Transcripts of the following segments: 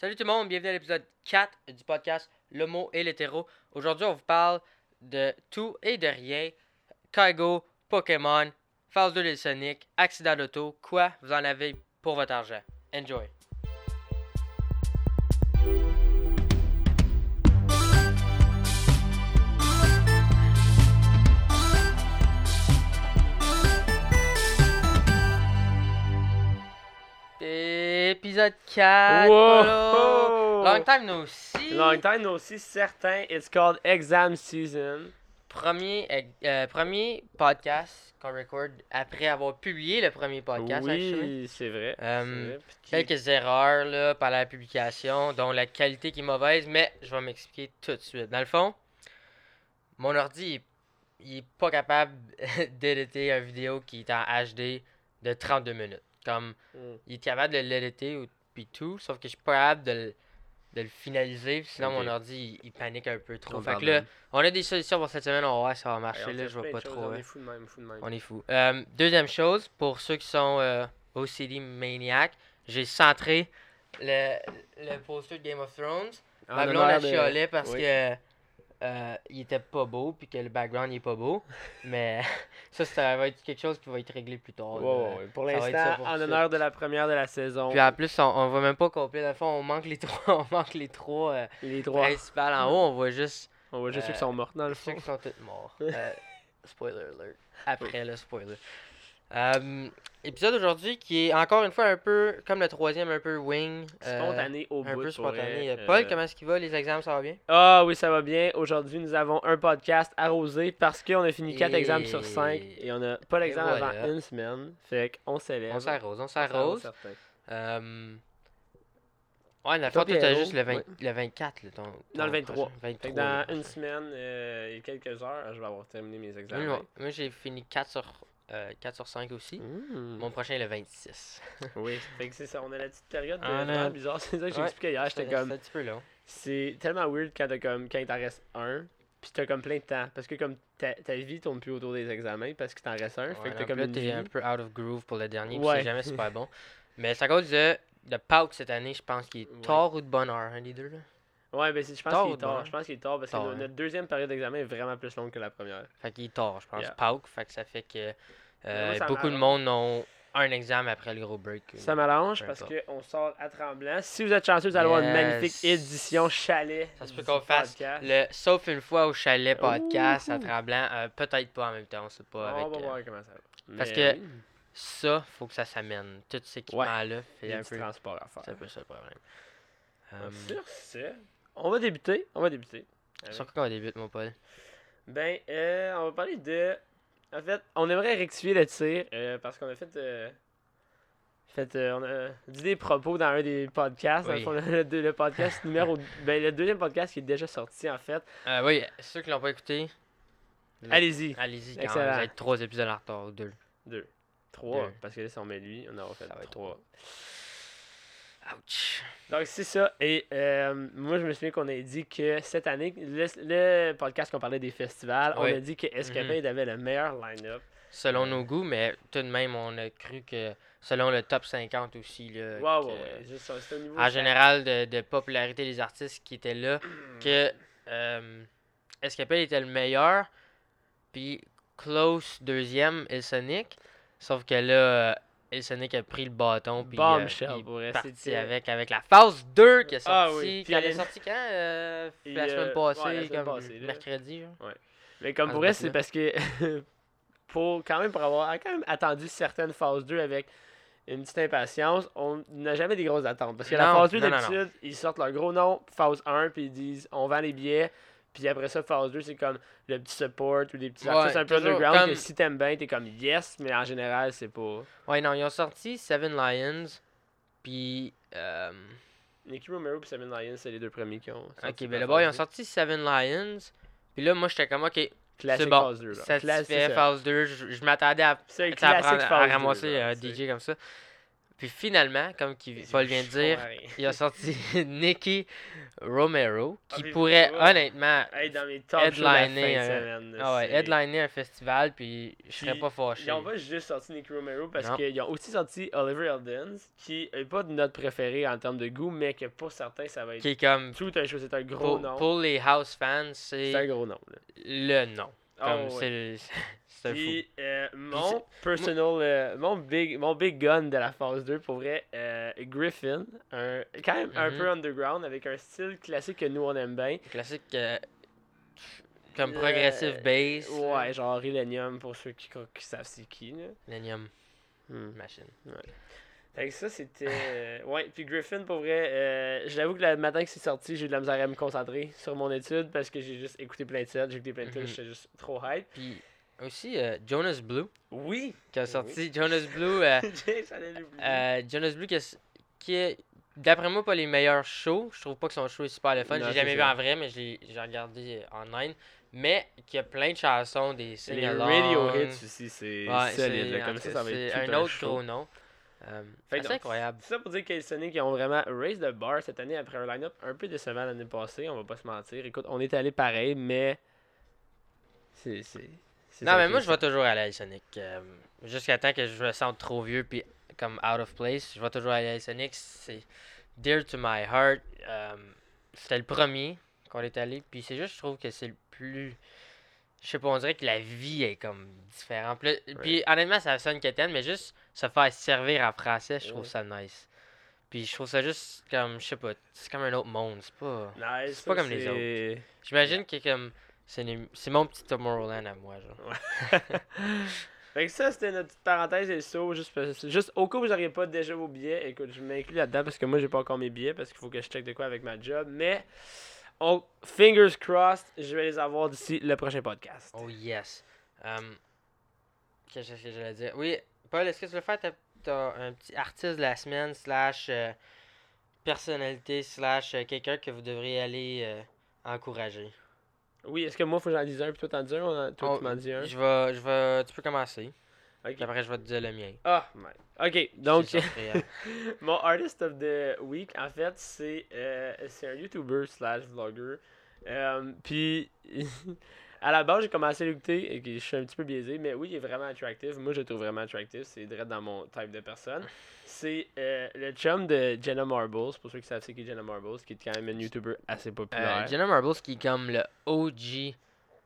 Salut tout le monde, bienvenue à l'épisode 4 du podcast Le mot et l'hétéro. Aujourd'hui, on vous parle de tout et de rien. Kaigo, Pokémon, phase 2 de Sonic, accident d'auto, quoi vous en avez pour votre argent. Enjoy. 4. Wow! Long time no see. Long time no see, certain. It's called exam season. Premier, euh, premier podcast qu'on record après avoir publié le premier podcast. actually. oui, c'est vrai. Euh, vrai. Quelques erreurs là, par la publication, dont la qualité qui est mauvaise, mais je vais m'expliquer tout de suite. Dans le fond, mon ordi, il est- il est pas capable d'éditer une vidéo qui est en HD de 32 minutes. Comme, Mm. il est capable de l'éditer ou puis tout, sauf que je suis pas capable de le, de le finaliser, sinon Ok. mon ordi, il, il panique un peu trop. Fait que là, on a des solutions pour cette semaine, on va voir si ça va marcher. là, je vois pas trop. On hein. est fou de même, fou de même. On est fou. Euh, deuxième chose, pour ceux qui sont euh, OCD Maniac, j'ai centré le, le poster de Game of Thrones. En Ma blonde de- parce oui. que euh, il était pas beau puis que le background il est pas beau. Mais ça, ça va être quelque chose qui va être réglé plus tard. Pour va l'instant, en honneur de la première de la saison, Puis en plus, on, on voit même pas complet. Dans le fond, on manque les trois, on manque les trois euh, les trois, principales en haut. On voit juste on voit juste ceux qui euh, sont morts dans le ceux fond. qui sont tous morts. Spoiler alert. Après le spoiler. Euh, épisode aujourd'hui qui est encore une fois un peu comme le troisième, un peu wing. euh, Spontané au un bout. peu pour vrai. spontané. Euh, Paul, comment est-ce qu'il va? Les examens, ça va bien? Ah oui, ça va bien. Aujourd'hui, nous avons un podcast arrosé parce qu'on a fini 4 Et- examens sur 5 et on a pas l'examen voilà. avant une semaine. Fait qu'on s'élève. On s'arrose, on s'arrose. Euh... Ouais, la fois, t'as Pierrot, juste le, 20 ouais. le 24. Là, ton, Non, ton le 23. prochain. Fait 23. que dans une semaine euh, et quelques heures, je vais avoir terminé mes examens. moi, moi, j'ai fini 4 sur, euh, 4 sur 5 aussi. Mmh. Mon prochain est le 26. Oui, fait que c'est ça. On a la petite période de Ah, vraiment bizarre. C'est ça que Ouais. j'expliquais hier. J'étais C'est comme. un petit peu long. C'est tellement weird quand t'as comme quand il t'en reste un. Puis t'as comme plein de temps. Parce que comme ta, ta vie tourne plus autour des examens parce qu'il t'en reste un. fait que t'as comme là, t'es un peu out of groove pour le dernier, Ouais. c'est jamais super bon. Mais c'est à cause de, de Pauk cette année, je pense qu'il est tard ou de bonne heure, un des deux. Là. Ouais, ben je pense qu'il est tard. bon? Je pense qu'il est tard parce Tard, que hein? notre deuxième période d'examen est vraiment plus longue que la première. Fait qu'il est tard, je pense. Yeah. Pauk, fait que ça fait que euh, moi, ça beaucoup de monde ont un examen après le gros break. Ça m'arrange parce qu'on sort à Tremblant. Si vous êtes chanceux, vous allez avoir une magnifique édition chalet. Ça se peut qu'on fasse le Sauf une fois au chalet podcast à. Tremblant. Euh, Peut-être pas en même temps, on sait pas. on avec, va euh, voir comment ça va. parce Mais que Ça, faut que ça s'amène. Tous ces équipements-là, il y fait a un peu. transport à faire. C'est un peu ça le problème. Euh, Sur ce, on va débuter. On va débuter. sur quoi on débute, mon Paul Ben, euh, on va parler de. En fait, on aimerait rectifier le tir euh, parce qu'on a fait. euh, fait euh, on a dit des propos dans un des podcasts. Dans le Oui. fond, le, le- le podcast numéro. Ben, le deuxième podcast qui est déjà sorti, en fait. Euh, oui, ceux qui l'ont pas écouté, Allez-y. allez-y quand Excellent. vous êtes trois épisodes en retard ou deux. Deux. Trois. Deux. Parce que là, si on met lui, on aura fait Ça va être trois. Ouch. Donc, c'est ça. Et euh, moi, je me souviens qu'on a dit que cette année, le, le podcast qu'on parlait des festivals, Oui. on a dit que Escapade avait le meilleur line-up. Selon nos goûts, mais tout de même, on a cru que selon le top 50 aussi, là, Ouais, que- ouais, ouais. Juste ça, c'est au niveau en général, de, de popularité des artistes qui étaient là, que euh, Escapade était le meilleur, puis Close deuxième, et Sonic. Sauf que là, El Sonic a pris le bâton, puis euh, il est parti avec, avec la phase 2 qui est Ah sortie. oui, Qui elle puis- est sortie quand euh, Et, La semaine passée, ouais, la semaine comme passée, mercredi. genre. Mais comme à pour c'est parce que pour quand même pour avoir quand même attendu certaines phases 2 avec une petite impatience, on n'a jamais des grosses attentes. Parce que la phase 2 non, non, non. d'habitude, ils sortent leur gros nom, phase 1, puis ils disent on vend les billets. Puis après ça, phase 2, c'est comme le petit support ou des petits Ouais, artistes un peu underground comme- que si t'aimes bien, t'es comme yes, mais en général, c'est pas. Ouais, non, ils ont sorti Seven Lions, puis. euh, Nicky Romero et Seven Lions, c'est les deux premiers qui ont. ok, ben là-bas, ils ont sorti Seven Lions, puis là, moi, j'étais comme, ok, 2. Classic c'est bon, phase 2. Là. Satisfait, phase 2, je, je m'attendais à à, à 2, ramasser un c'est- DJ comme ça. Puis finalement, comme qui, Paul vient de dire, il a sorti Nicky Romero, qui Ah, pourrait honnêtement Hey, dans mes top shows de la fin de headliner un, semaine. ah ouais, headliner un festival, puis je serais pas fâché. Ils ont pas juste sorti Nicky Romero parce qu'ils ont aussi sorti Oliver Eldens, qui est pas de notre préféré en termes de goût, mais que pour certains, ça va être Qui est comme, tout un. C'est un gros pour, nom. pour les house fans, C'est un c'est gros nom. Là. le nom. Comme Oh, ouais. c'est un fou. Puis, euh, mon personal, euh, mon, big, mon big gun de la phase 2, pour vrai, euh, Griffin, un, quand même un Mhm. peu underground, avec un style classique que nous on aime bien. Classique euh, comme Euh, progressive bass. Ouais, genre Illenium pour ceux qui, qui savent c'est qui. Là. Lenium Hmm. Machine. Fait que ça, c'était. ouais, puis Griffin, pour vrai, euh, j'avoue que le matin que c'est sorti, j'ai eu de la misère à me concentrer sur mon étude parce que j'ai juste écouté plein de sets, j'ai écouté plein de trucs, Mhm. j'étais juste trop hype. Puis aussi euh, Jonas Blue, Oui! qui a Oui. sorti Jonas Blue. euh. Euh, Jonas Blue, qui est, qui est, d'après moi, pas les meilleurs shows. Je trouve pas que son show est super le fun. J'ai jamais vu en vrai, mais j'ai j'ai regardé online. Mais qui a plein de chansons, des Les sing-alongs. radio hits aussi, c'est Ouais, solide. Comme ça, ça va être tout un autre show. gros nom. Euh, c'est donc, incroyable. C'est ça pour dire que Sonic ils ont vraiment raised the bar cette année après un line-up un peu décevant l'année passée, on va pas se mentir. Écoute, on est allé pareil, mais. C'est. Non, mais moi, je vais toujours aller à Sonic. euh, Jusqu'à temps que je me sente trop vieux puis comme out of place, je vais toujours aller à Sonic. C'est dear to my heart. Euh, C'était le premier qu'on est allé. Puis c'est juste, je trouve que c'est le plus. Je sais pas, on dirait que la vie est comme différente. Puis, honnêtement, ça sonne quétaine, mais juste se faire servir en français, je trouve ça nice. Puis je trouve ça juste comme, je sais pas, c'est comme un autre monde. C'est pas. Nice, C'est pas comme les c'est- J'imagine que comme. C'est les- mon petit Tomorrowland à moi, genre. Fait que ça, c'était notre petite parenthèse et le saut. Juste, parce- juste au cas où vous n'auriez pas déjà vos billets, écoute, je m'inclus là-dedans parce que moi, j'ai pas encore mes billets parce qu'il faut que je check de quoi avec ma job. Mais, on, fingers crossed, je vais les avoir d'ici le prochain podcast. Oh yes. Um, Qu'est-ce que j'allais dire? Oui, Paul, est-ce que tu veux faire ta, ta- un petit artiste de la semaine, slash euh, personnalité, slash euh, quelqu'un que vous devriez aller euh, encourager? Oui, est-ce que moi, faut que j'en dise un puis toi t'en dis un ou en- toi Oh, tu m'en dis un? Je vais, je vais, tu peux commencer. Ok. Puis après, je vais te dire le mien. Ah, my- ok, donc. C'est surprenant. Mon artist of the week, en fait, c'est euh, c'est un YouTuber slash vlogger. Euh, Puis, à la base, j'ai commencé à l'écouter et je suis un petit peu biaisé, mais oui, il est vraiment attractif. Moi, je le trouve vraiment attractif. C'est direct dans mon type de personne. C'est euh, le chum de Jenna Marbles, pour ceux qui savent c'est qui Jenna Marbles, qui est quand même une YouTuber assez populaire. Euh, Jenna Marbles, qui est comme le OG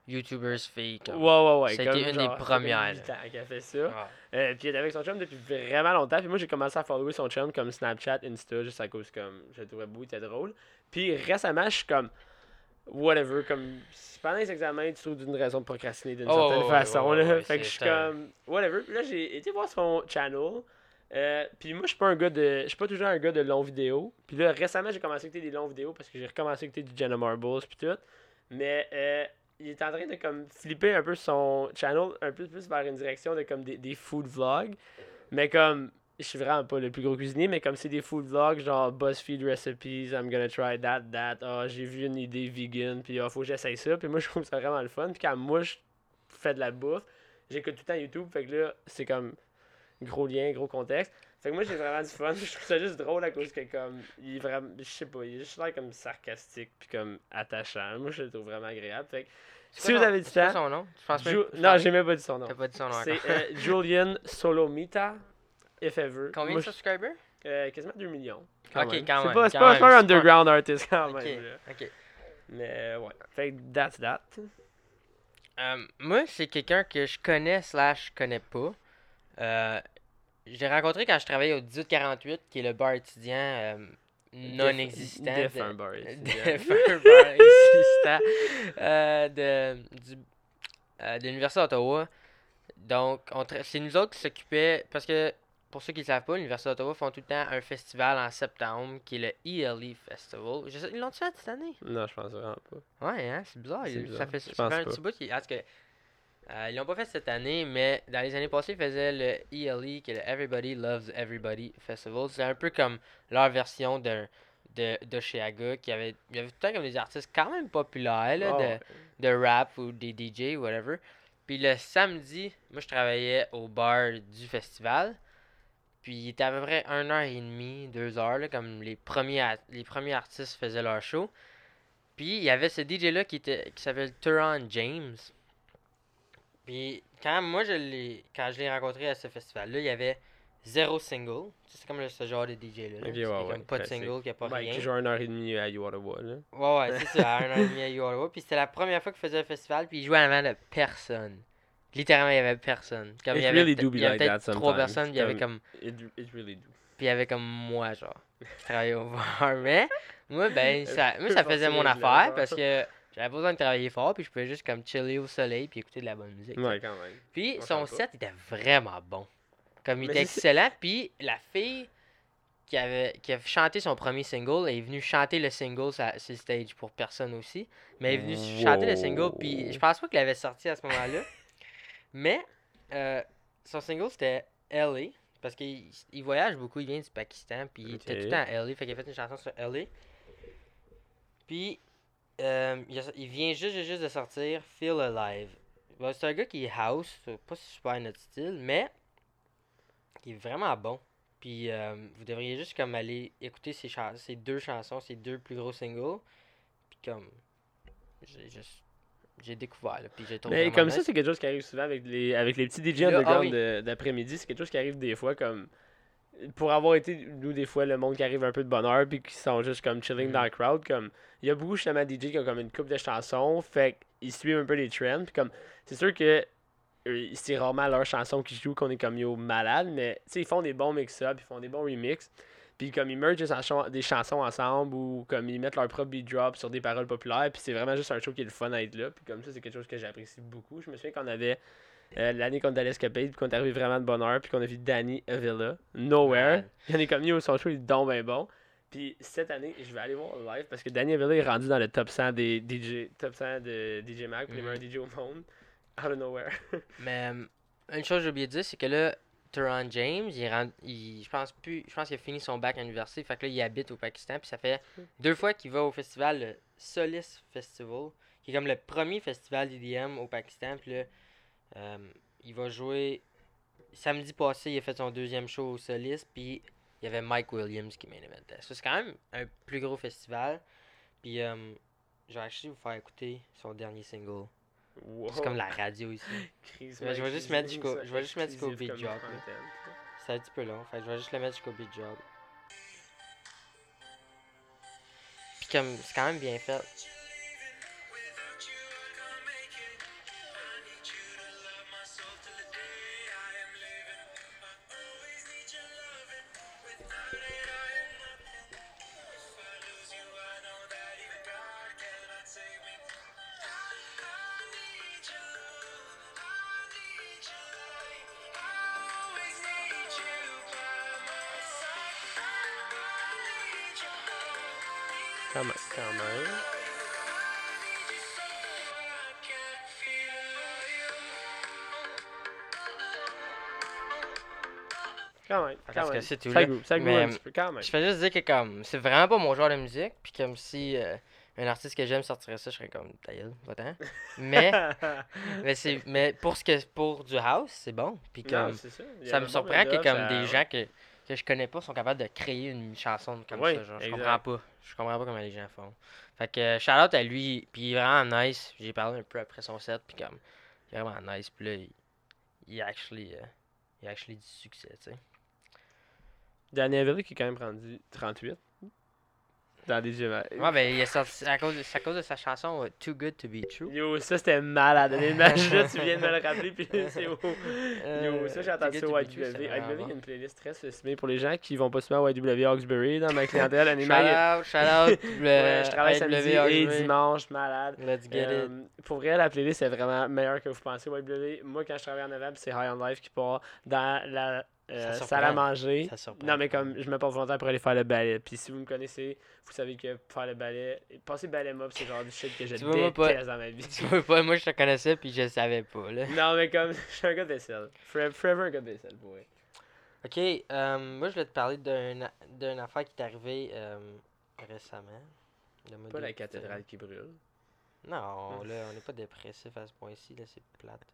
YouTubers fille. Ouais, comme. ouais, ouais. A comme été une des genre, premières, 8 là. ans qu'elle fait ça. Ah. Euh, puis elle est avec son chum depuis vraiment longtemps. Puis moi, j'ai commencé à follower son chum comme Snapchat, Insta, juste à cause comme je le trouvais beau, il était drôle. Puis récemment, je suis comme whatever, comme pendant les examens, tu trouves d'une raison de procrastiner d'une Oh, certaine façon. là. fait que je suis comme whatever. Puis là, j'ai été voir son channel. Euh, puis moi, je suis pas un gars de. Je suis pas toujours un gars de longues vidéos. Puis là, récemment, j'ai commencé à écouter des longues vidéos parce que j'ai recommencé à écouter du Jenna Marbles puis tout. Mais euh, il est en train de comme flipper un peu son channel un peu plus vers une direction de comme des, des food vlogs. Mais comme je suis vraiment pas le plus gros cuisinier, mais comme c'est des food vlogs genre BuzzFeed recipes, I'm gonna try that, that, ah j'ai vu une idée vegan, puis ah faut que j'essaye ça, puis moi je trouve ça vraiment le fun, puis quand moi je fais de la bouffe, j'écoute tout le temps YouTube, fait que là c'est comme gros lien, gros contexte. Fait que moi j'ai vraiment du fun, je trouve ça juste drôle à cause que comme il est vraiment, je sais pas, il est juste là comme sarcastique puis comme attachant. Moi je le trouve vraiment agréable. Fait que si vous avez du temps, son nom? Je pense même- Ju- je non j'ai même pas dit son nom. T'as pas dit son nom C'est euh, Julian Solomita, if ever. Combien Moi, de subscribers? je- euh, Quasiment 2 millions. Quand Ok, même. quand même, pas, c'est pas, pas un c'est pas- underground artist quand même. là. ok. Mais ouais. Fait que that's that. Euh, moi, c'est quelqu'un que je connais slash connais pas. Euh, je l'ai rencontré quand je travaillais au 1848, qui est le bar étudiant euh, non existant. défunt de- bar étudiant. défunt bar existant euh, de, du, de l'Université d'Ottawa. Donc, c'est nous autres qui s'occupaient, parce que pour ceux qui ne savent pas, l'Université d'Ottawa font tout le temps un festival en septembre qui est le ELE Festival. Je sais- ils l'ont fait cette année? Non, je pense vraiment pas. Ouais, hein, c'est bizarre. C'est il- bizarre. Ça fait, Je pense un pas. petit bout. qu'il- en tout cas, euh, ils l'ont pas fait cette année, mais dans les années passées, ils faisaient le ELE, qui est le Everybody Loves Everybody Festival. C'est un peu comme leur version d'un de, de Chiaga, qui avait, il y avait tout le temps comme des artistes quand même populaires là, Ah de, ouais. de rap ou des DJ ou whatever. Puis le samedi, moi je travaillais au bar du festival. Puis il était à peu près 1 heure et demie, 2 heures, là, comme les premiers, les premiers artistes faisaient leur show. Puis il y avait ce DJ-là qui, était, qui s'appelle Turon James. Puis quand moi je l'ai quand je l'ai rencontré à ce festival-là, il y avait zéro single. C'est comme le- ce genre de DJ-là. là. Ok, C'est ouais, comme ouais, pas de single, qu'il n'y a pas Ben, rien. qui joue une heure et demie à You Ottawa, là. Ouais, ouais, c'est ça, à un an et demi à You Ottawa. Puis c'était la première fois qu'il faisait un festival, puis il jouait avant de personne. Littéralement, il y avait personne. Comme il y avait, really peut- do be il y avait like peut-être that trois personnes, il y avait Comme- comme It, it really do. puis il y avait comme moi, genre, qui travaillait au bar. Mais moi, ben, ça, moi, ça faisait mon affaire parce que j'avais besoin de travailler fort, puis je pouvais juste comme chiller au soleil, puis écouter de la bonne musique. Ouais, quand même. Puis on son set était vraiment bon. Comme il Mais était excellent, puis la fille qui avait, qui a chanté son premier single est venue chanter le single sur sur stage pour personne aussi. Mais elle est venue chanter le single, puis je pense pas qu'il avait sorti à ce moment-là. Mais euh, son single c'était LA, parce qu'il il voyage beaucoup, il vient du Pakistan, puis il était tout le temps à LA, fait qu'il a fait une chanson sur LA. Puis euh, il, a- il vient juste, juste de sortir Feel Alive. Bon, c'est un gars qui est house, pas super notre style, mais qui est vraiment bon. Puis euh, vous devriez juste comme aller écouter ses, ses deux chansons, ses deux plus gros singles. Puis comme j'ai juste j'ai découvert là, puis j'ai Mais comme ça, c'est quelque chose qui arrive souvent avec les, avec les petits DJ ah underground oui. de- d'après-midi. C'est quelque chose qui arrive des fois comme. Pour avoir été, nous, des fois, le monde qui arrive un peu de bonne heure puis qui sont juste comme chilling Mhm. dans le crowd. Comme, il y a beaucoup justement de DJ qui ont comme une coupe de chansons. Fait qu'ils suivent un peu les trends. Puis comme, c'est sûr que c'est rarement leurs chansons qui jouent qu'on est comme yo malade. Mais tu sais, ils font des bons mix-up, ils font des bons remix. Puis comme ils mergent des chansons, des chansons ensemble ou comme ils mettent leur propre beat drop sur des paroles populaires. Puis c'est vraiment juste un show qui est le fun à être là. Puis comme ça, c'est quelque chose que j'apprécie beaucoup. Je me souviens qu'on avait euh, l'année qu'on est allé à Escapade, puis qu'on est arrivé vraiment de bonne heure, puis qu'on a vu Danny Avila, Nowhere. Il y en a comme yo, son show il est donc bien bon. Puis cette année, je vais aller voir le live parce que Danny Avila est rendu dans le top 100 des DJ, top 100 de DJ Mag, puis les Mhm. DJ au monde. Out of nowhere. Mais euh, une chose que j'ai oublié de dire, c'est que là, Turan James, il, rend- il- je pense plus, je pense qu'il a fini son bac à l'université, fait que là, il habite au Pakistan, puis ça fait deux fois qu'il va au festival, le Solis Festival, qui est comme le premier festival d'IDM au Pakistan, puis là, euh, il va jouer, samedi passé, il a fait son deuxième show au Solis, puis il y avait Mike Williams qui main eventait. Ça, c'est quand même un plus gros festival, puis euh, je vais vous faire écouter son dernier single. Wow. C'est comme la radio ici. Mais je vais juste mettre jusqu'au- ça, je vais juste mettre beat content. C'est un petit peu long, fait je vais juste le mettre jusqu'au beat job. Puis comme, c'est quand même bien fait. Que c'est tout, Ça là. goûte, ça goûte Mais, un petit peu, quand même. Je fais juste dire que comme, c'est vraiment pas mon genre de musique, puis comme si euh, un artiste que j'aime sortirait ça, je serais comme, ta gueule, va-t'en. Mais, mais, c'est, mais pour, ce que, pour du house, c'est bon. Puis comme, ça. Me surprend que comme ça- des gens que, que je connais pas sont capables de créer une chanson comme ça. Genre, je exact. comprends pas. Je comprends pas comment les gens font. Fait que euh, shout out à lui, puis il est vraiment nice. J'ai parlé un peu après son set, puis comme, il est vraiment nice. Puis là, il, il actually, euh, il a actually du succès, tu sais. Danny Avila qui est quand même rendu 38 dans des jeux. Ouais, ben, il est sorti à cause de, c'est à cause de sa chanson euh, Too Good to Be True. Yo, ça c'était malade. L'image là, tu viens de me le rappeler, puis c'est haut. Yo, ça j'ai Euh, entendu ça au YW. YW, il y a une playlist très estimée pour les gens qui vont pas souvent au YW Hawkesbury dans ma clientèle. Shout out, shout out. Ouais, je travaille samedi et dimanche, malade. Let's get it. Euh, pour vrai, la playlist est vraiment meilleure que vous pensez. YW, moi, quand je travaille en novembre, c'est High on Life qui part dans la euh, Ça salle à manger. Non, mais comme je me porte volontaire pour aller faire le ballet. Puis si vous me connaissez, vous savez que faire le ballet, passer ballet mob, c'est genre du shit que je moi, pas- déteste dans ma vie. Tu vois pas, moi je te connaissais puis je savais pas là. non, mais comme je suis un gars de vaisselle. Forever, un gars de vaisselle, pour. Ok, euh, moi je voulais te parler d'un d'une affaire qui est arrivée euh, récemment. Pas la cathédrale qui brûle. Non, là on n'est pas dépressif à ce point-ci, là c'est plate.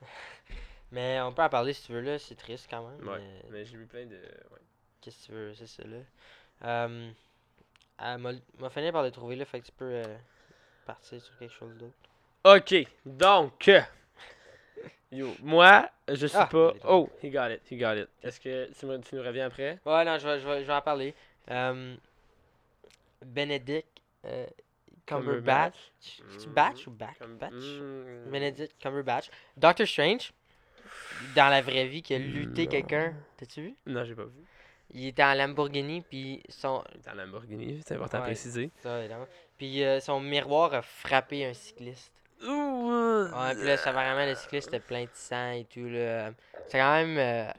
Mais on peut en parler si tu veux, là. C'est triste quand même. Ouais. mais Mais j'ai vu plein de. ouais. Qu'est-ce que tu veux, c'est ça, là. Euh, elle m'a fini par le trouver, là. Fait que tu peux euh, partir sur quelque chose d'autre. Ok, donc. euh, Yo, moi, je suis Ah, pas. Oh, he got it, he got it. Est-ce que tu, me- tu nous reviens après? Ouais, non, je vais, je vais, je vais en parler. Euh, Benedict euh, Cumberbatch. C'est Mhm. Batch ou Batch? Comme- Batch? Mm. Benedict Cumberbatch. Doctor Strange, dans la vraie vie, qui a lutté quelqu'un. T'as-tu vu? Non, j'ai pas vu. Il était en Lamborghini, puis son. Il est en Lamborghini, c'est important à Ouais. préciser. ça, évidemment. Puis euh, son miroir a frappé un cycliste. Ouais, puis là, ça vraiment, le cycliste était plein de sang et tout, là. C'est quand même. euh,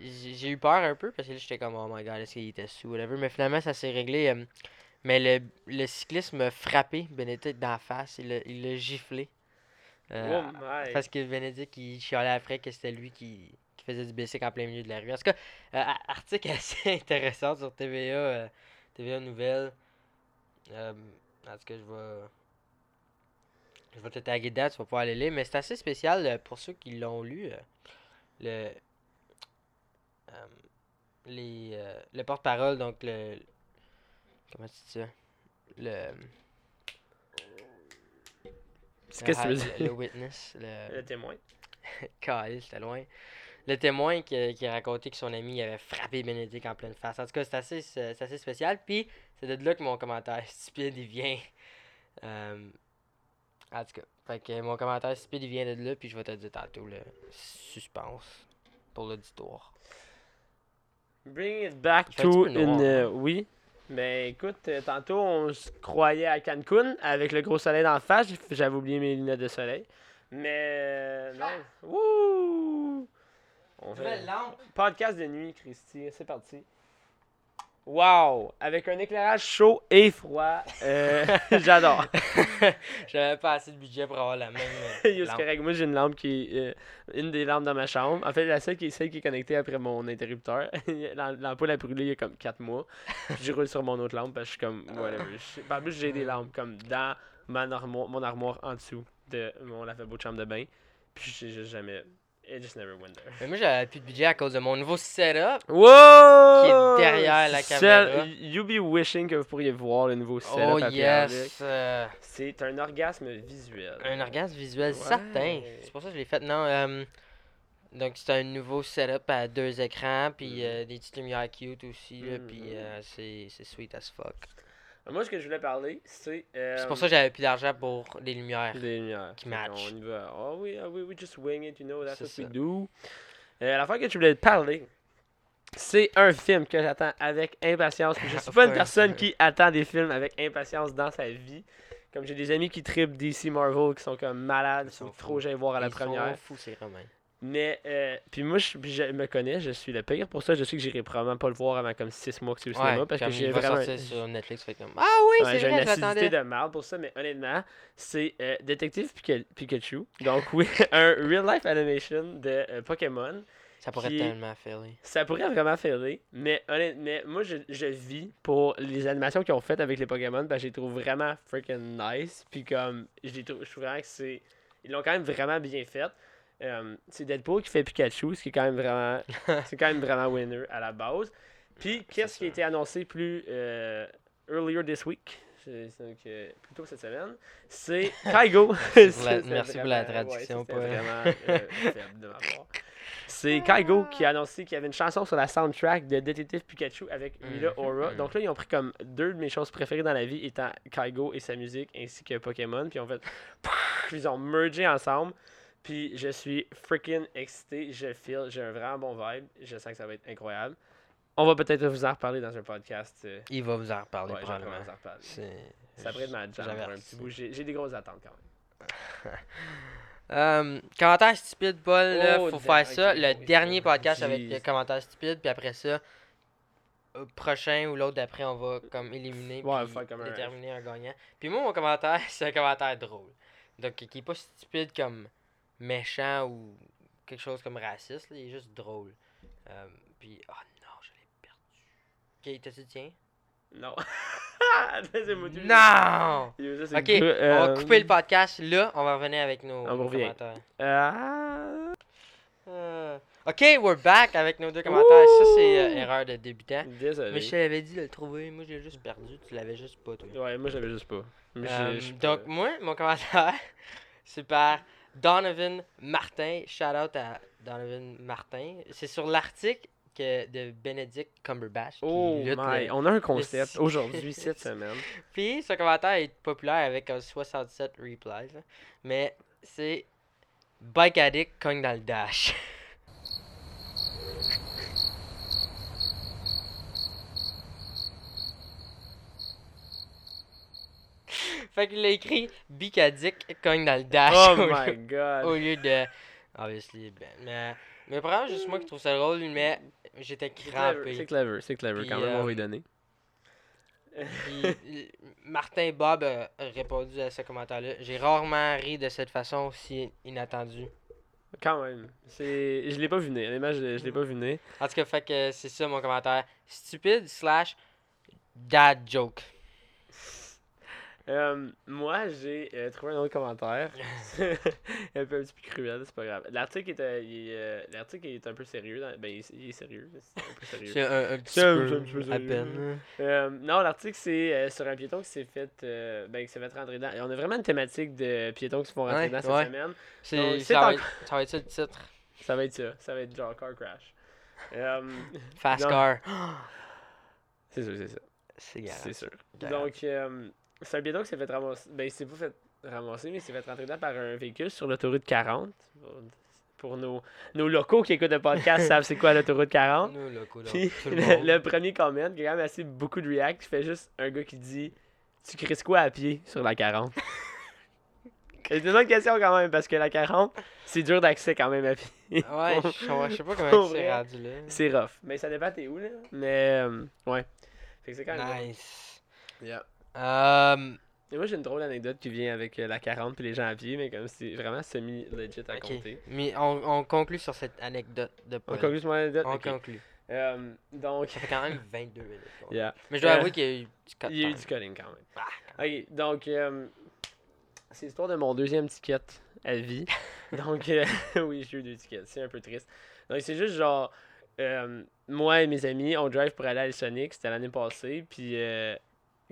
j'ai eu peur un peu parce que là, j'étais comme, oh my god, est-ce qu'il était sous, whatever. Mais finalement, ça s'est réglé. euh, mais le, le cycliste m'a frappé, Bénédicte, d'en face. Il l'a giflé. Euh, Oh parce que Bénédicte, il chialait après que c'était lui qui, qui faisait du bicycle en plein milieu de la rue. En tout cas, euh, article assez intéressant sur TVA, euh, TVA Nouvelles. Euh, en tout cas, je vais. Je vais te taguer dedans, tu vas pouvoir aller lire. Mais c'est assez spécial pour ceux qui l'ont lu. le. les, le porte-parole, donc le. Comment tu dis ça? Le. Qu'est-ce que tu veux le- dire? Le witness. Le, Le témoin. Caliste, c'était loin. Le témoin qui, qui a raconté que son ami avait frappé Bénédicte en pleine face. En tout cas, c'est assez, c'est assez spécial. Puis, c'est de là que mon commentaire stupide, il vient. Euh, en tout cas, fait que mon commentaire stupide, il vient de là. Puis, je vais te dire tantôt le suspense pour l'auditoire. Bring it back to une. hein? euh, oui. Mais écoute, euh, tantôt, on se croyait à Cancun avec le gros soleil d'en face. J'ai- J'avais oublié mes lunettes de soleil. Mais. euh, non. Wouh! On fait lampe. podcast de nuit, Christy. C'est parti. Wow! Avec un éclairage chaud et froid. Euh, J'adore. J'avais pas assez de budget pour avoir la même. euh, lampe. correct. Moi, j'ai une lampe qui est euh, une des lampes dans ma chambre. En fait, la seule qui est celle qui est connectée après mon interrupteur. L'am- L'ampoule a brûlé il y a comme 4 mois. Puis je roule sur mon autre lampe parce que je suis comme, whatever. Je- En plus, j'ai des lampes comme dans ma armoire, mon armoire en dessous de mon lavabo de chambre de bain. Puis j'ai juste jamais. It just never went there. Mais moi, j'avais plus de budget à cause de mon nouveau setup. Wow! derrière la caméra. You be wishing que vous pourriez voir le nouveau setup Oh à yes! euh, C'est un orgasme visuel. Un orgasme visuel Ouais. certain. C'est pour ça que je l'ai fait. Non, euh, donc c'est un nouveau setup à deux écrans, puis Mhm. euh, des petites lumières cute aussi, là, puis c'est sweet as fuck. Moi, ce que je voulais parler, c'est. euh, C'est pour ça que j'avais plus d'argent pour les lumières. Les lumières. Qui matchent. y va. Oh oui, oh oui, we just wing it, you know, that's C'est what ça. we do. Euh, L'affaire que je voulais te parler, c'est un film que j'attends avec impatience. Je suis pas une personne qui attend des films avec impatience dans sa vie. Comme j'ai des amis qui tripent DC Marvel, qui sont comme malades, Ils sont trop j'aille voir à la Ils sont première. fous, ces Romains. Mais, euh, puis moi, je, puis je me connais, je suis le pire. Pour ça, je sais que j'irai probablement pas le voir avant comme 6 mois que c'est au cinéma. Ouais, parce que j'ai vraiment. sur Netflix, fait comme Ah oui, Ouais, c'est j'ai vrai, acidité de merde pour ça, mais honnêtement, c'est euh, Détective Pika- Pikachu. Donc, oui, un real-life animation de euh, Pokémon. Ça pourrait qui- tellement faire. Ça pourrait vraiment faire mais honnêtement, moi, je, je vis pour les animations qu'ils ont faites avec les Pokémon, parce que je les trouve vraiment freaking nice. Puis, comme, je, les trouve, je trouve vraiment que c'est. Ils l'ont quand même vraiment bien fait. Euh, c'est Deadpool qui fait Pikachu, ce qui est quand même vraiment. c'est quand même vraiment winner à la base. Puis, qu'est-ce qui a été annoncé plus euh, earlier this week? Donc, euh, plutôt cette semaine, c'est Kaigo. Merci pour la- pour ouais, traduction, euh, part. C'est Kaigo qui a annoncé qu'il y avait une chanson sur la soundtrack de Détective Pikachu avec Mila Mhm, Aura. mhm. Donc là, ils ont pris comme deux de mes choses préférées dans la vie étant Kaigo et sa musique ainsi que Pokémon. Puis en fait, ils ont mergé ensemble. Puis je suis freaking excité. Je feel, j'ai un vraiment bon vibe. Je sens que ça va être incroyable. On va peut-être vous en reparler dans un podcast. euh, Il va vous en reparler ouais, je vais probablement. en reparler. C'est- Ça pourrait être ma jam j'avais pour un hâte. petit bout. J'ai j'ai des grosses attentes quand même. Euh, commentaire stupide, Paul, là, Oh, faut faire ça. ok, Le oui, dernier podcast avec jeez. le commentaire stupide, puis après ça, euh, prochain ou l'autre d'après, on va comme éliminer Ouais, puis faire comme un- déterminer un gagnant. Puis moi, mon commentaire, c'est un commentaire drôle. Donc, qui est pas stupide comme méchant ou quelque chose comme raciste, là, il est juste drôle. Euh, puis, oh non, je l'ai perdu. Ok, t'as-tu le tien? Non. Non! Ok, on va euh, couper le podcast là, on va revenir avec nos, on nos commentaires. Ah. Ok, we're back avec nos deux commentaires. Ça, c'est euh, erreur de débutant. Désolé. Mais je t'avais dit de le trouver. Moi, j'ai juste perdu. Tu l'avais juste pas, toi. Ouais, moi j'avais juste pas. Mais Euh, donc, moi, mon commentaire, c'est par Donovan Martin. Shout out à Donovan Martin. C'est sur l'article que de Benedict Cumberbatch. Oh lutte my, le- on a un concept aujourd'hui, cette semaine. Puis, ce commentaire est populaire avec un 67 replies. Mais c'est Bike Addict cogne dans le dash. fait qu'il a écrit Bike Addict cogne dans le dash. Oh au my lieu- god. au lieu de. Obviously, ben. Mais, mais probablement juste moi qui trouve ça drôle, mais j'étais crampé. c'est clever, c'est clever quand même, on va euh, y donner. Puis, l- Martin Bob a répondu à ce commentaire-là. J'ai rarement ri de cette façon aussi inattendue. Quand même. C'est... Je l'ai pas vu venir. Honnêtement, je, l'ai- je l'ai pas vu venir. En tout cas, fait que c'est ça mon commentaire. Stupide slash dad joke. Euh, moi, j'ai euh, trouvé un autre commentaire. un peu un petit peu cruel, c'est pas grave. L'article est, euh, il est, l'article est un peu sérieux. dans- Ben, il, est- il est sérieux. C'est un peu sérieux. C'est un, un petit C'est peu, un à peine. Non, l'article, c'est sur un piéton qui s'est fait, ben, qui s'est fait rentrer dedans. Et on a vraiment une thématique de piétons qui se font rentrer Ouais, dedans cette ouais. semaine. C'est, Donc, c'est ça, va être, ça va être ça le titre. Ça va être ça. Ça va être genre car crash. Fast Non. car. c'est sûr, c'est ça. C'est. C'est sûr. Garant. Donc, euh, c'est un piéton qui s'est fait ramasser. Ben, il s'est pas fait ramasser, mais il s'est fait rentrer dedans par un véhicule sur l'autoroute 40. Pour nos, nos locaux qui écoutent le podcast savent c'est quoi l'autoroute 40. Nous, là, coudonc, Puis, tout le le, premier comment, qui a quand même assez beaucoup de react, fait juste un gars qui dit Tu crises quoi à pied sur la 40 C'est une bonne question quand même, parce que la 40, c'est dur d'accès quand même à pied. Ouais, je je sais pas comment vrai. rendu là. C'est rough. Mais ça dépend t'es où, là. Mais, euh, ouais. Fait que c'est quand même. Nice. Yeah. Euh, Et moi, j'ai une drôle anecdote qui vient avec euh, la 40 puis les gens à pied, mais comme c'est vraiment semi-legit à ok. compter. Mais on, on conclut sur cette anecdote de On Paul. conclut sur mon anecdote? On Ok. conclut. Euh, donc, Ça fait quand même 22 minutes. yeah. Mais je dois Euh, avouer qu'il y a eu du cut il y a eu time. du cutting quand même. Ah, Ok, donc, euh, c'est l'histoire de mon deuxième ticket à vie. donc, euh, oui, j'ai eu deux tickets. C'est un peu triste. Donc, c'est juste genre, euh, moi et mes amis, on drive pour aller à Sonic. C'était l'année passée. Puis, euh,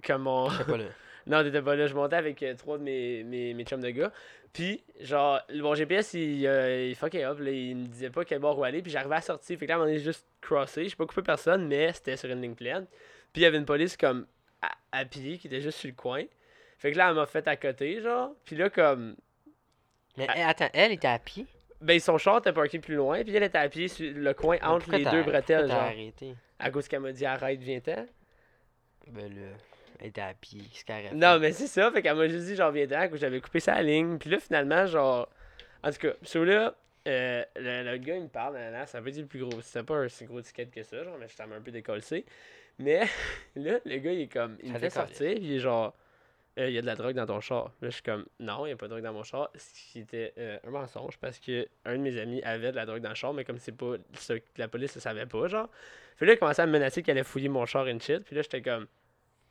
comme on. Pas là. Non, t'étais pas là. Je montais avec euh, trois de mes, mes, mes chums de gars. Puis, genre, mon GPS, il, euh, il fuckait up. Là, il me disait pas quel bord où aller. Puis, j'arrivais à sortir. Fait que là, donné, j'ai juste crossé. J'ai pas coupé personne, mais c'était sur une ligne pleine. Puis, il y avait une police comme à, à pied qui était juste sur le coin. Fait que là, elle m'a fait à côté, genre. Puis là, comme. Mais Ah. attends, elle était à pied? Ben, son char était parké plus loin. Puis, elle était à pied sur le coin entre les deux bretelles, genre. arrêté? À cause qu'elle m'a dit arrête, viens-t'en. Ben là, elle était à pied. C'est carré. Non, mais c'est ça. Fait qu'elle m'a juste dit, genre, viens-t'en, que j'avais coupé sa ligne. Puis là, finalement, genre. En tout cas, sur là, euh, le, le gars, il me parle, nanana, ça veut dire le plus gros. C'était pas un si gros ticket que ça, genre, mais j'étais un peu décollé. Mais là, le gars, il est comme. Il Ça me fait sortir, puis il est genre. Euh, Il y a de la drogue dans ton char. Là, je suis comme, non, il n'y a pas de drogue dans mon char. Ce qui était euh, un mensonge parce que un de mes amis avait de la drogue dans le char, mais comme c'est pas ça que la police ne savait pas, genre. Puis là, il commençait à me menacer qu'il allait fouiller mon char and shit. Puis là, j'étais comme,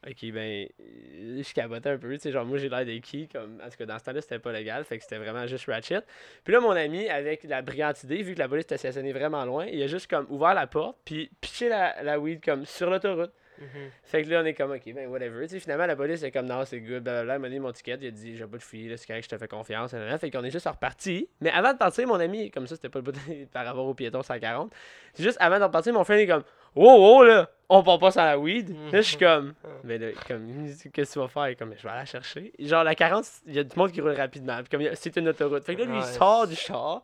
ok, ben, euh, je cabotais un peu. Tu sais, genre, moi, j'ai l'air des qui, comme, en tout cas, dans ce temps-là, c'était pas légal. Fait que c'était vraiment juste ratchet. Puis là, mon ami, avec la brillante idée, vu que la police était stationnée vraiment loin, il a juste comme ouvert la porte, puis pitché la, la weed comme sur l'autoroute. Mhm. Fait que là, on est comme, ok, ben whatever. Tu sais, finalement, la police est comme, non, c'est good, blablabla. Il m'a donné mon ticket, il a dit, j'ai pas de fouiller, là, c'est correct, je te fais confiance. Fait qu'on est juste reparti. Mais avant de partir, mon ami, comme ça, c'était pas le bout de- par rapport au piéton 140. C'est juste avant de repartir, mon frère est comme, wow, wow, là, on part pas sans la weed. Là, je suis comme, mais là, comme, qu'est-ce que tu vas faire? Comme, je vais aller la chercher. Genre, la 40, il y a du monde qui roule rapidement. Puis comme, c'est une autoroute. Fait que là, lui, il sort du char,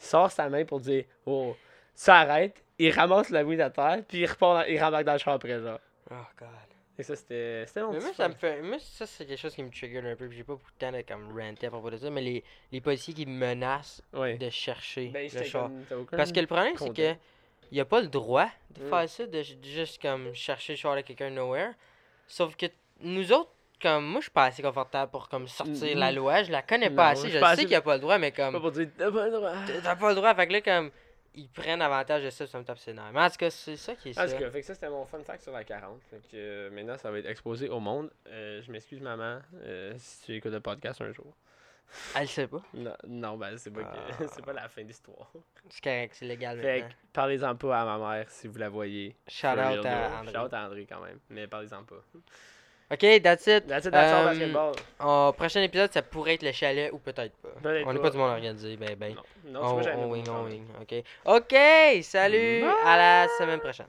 il sort sa main pour dire, oh, ça arrête. Il ramasse la weed à terre, puis il repart, dans- il rembarque dans le char après, genre. Oh god. Et ça, c'était mon Mais moi, ça me fait. Moi, ça, c'est quelque chose qui me trigger un peu. puis J'ai pas beaucoup de temps de comme ranter à propos de ça. Mais les, les policiers qui me menacent Ouais. de chercher Ben, le char. comme, Parce que le problème, c'est que. Il a pas le droit de Mm. faire ça, de, ju- de juste comme chercher le de quelqu'un nowhere. Sauf que nous autres, comme moi, je suis pas assez confortable pour comme sortir la loi. Je la connais pas Non, assez. je pas sais assez- qu'il a pas le droit, mais Pas comme pour dire, t'as pas le droit. t'as pas le droit. Fait que là, comme ils prennent avantage de ça, ça me tape ses nerfs. Mais en tout cas, c'est ça qui est En ça. tout cas, fait que ça, c'était mon fun fact sur la 40. Fait que euh, maintenant, ça va être exposé au monde. Euh, je m'excuse, maman, euh, si tu écoutes le podcast un jour. Elle le sait pas. Non, non ben c'est pas, que- Ah. c'est pas la fin de l'histoire. C'est correct, c'est légal Fait maintenant. que parlez-en pas à ma mère si vous la voyez. Shout out à. André. Shout out à André quand même. Mais parlez-en pas. Ok, that's it. That's it, that's all Euh, basketball. Au prochain épisode, ça pourrait être le chalet ou peut-être pas. Peut-être on n'est pas. du monde organisé, ben ben. Non, non on, on wing, on wing. Ok. Ok, salut. À la semaine prochaine.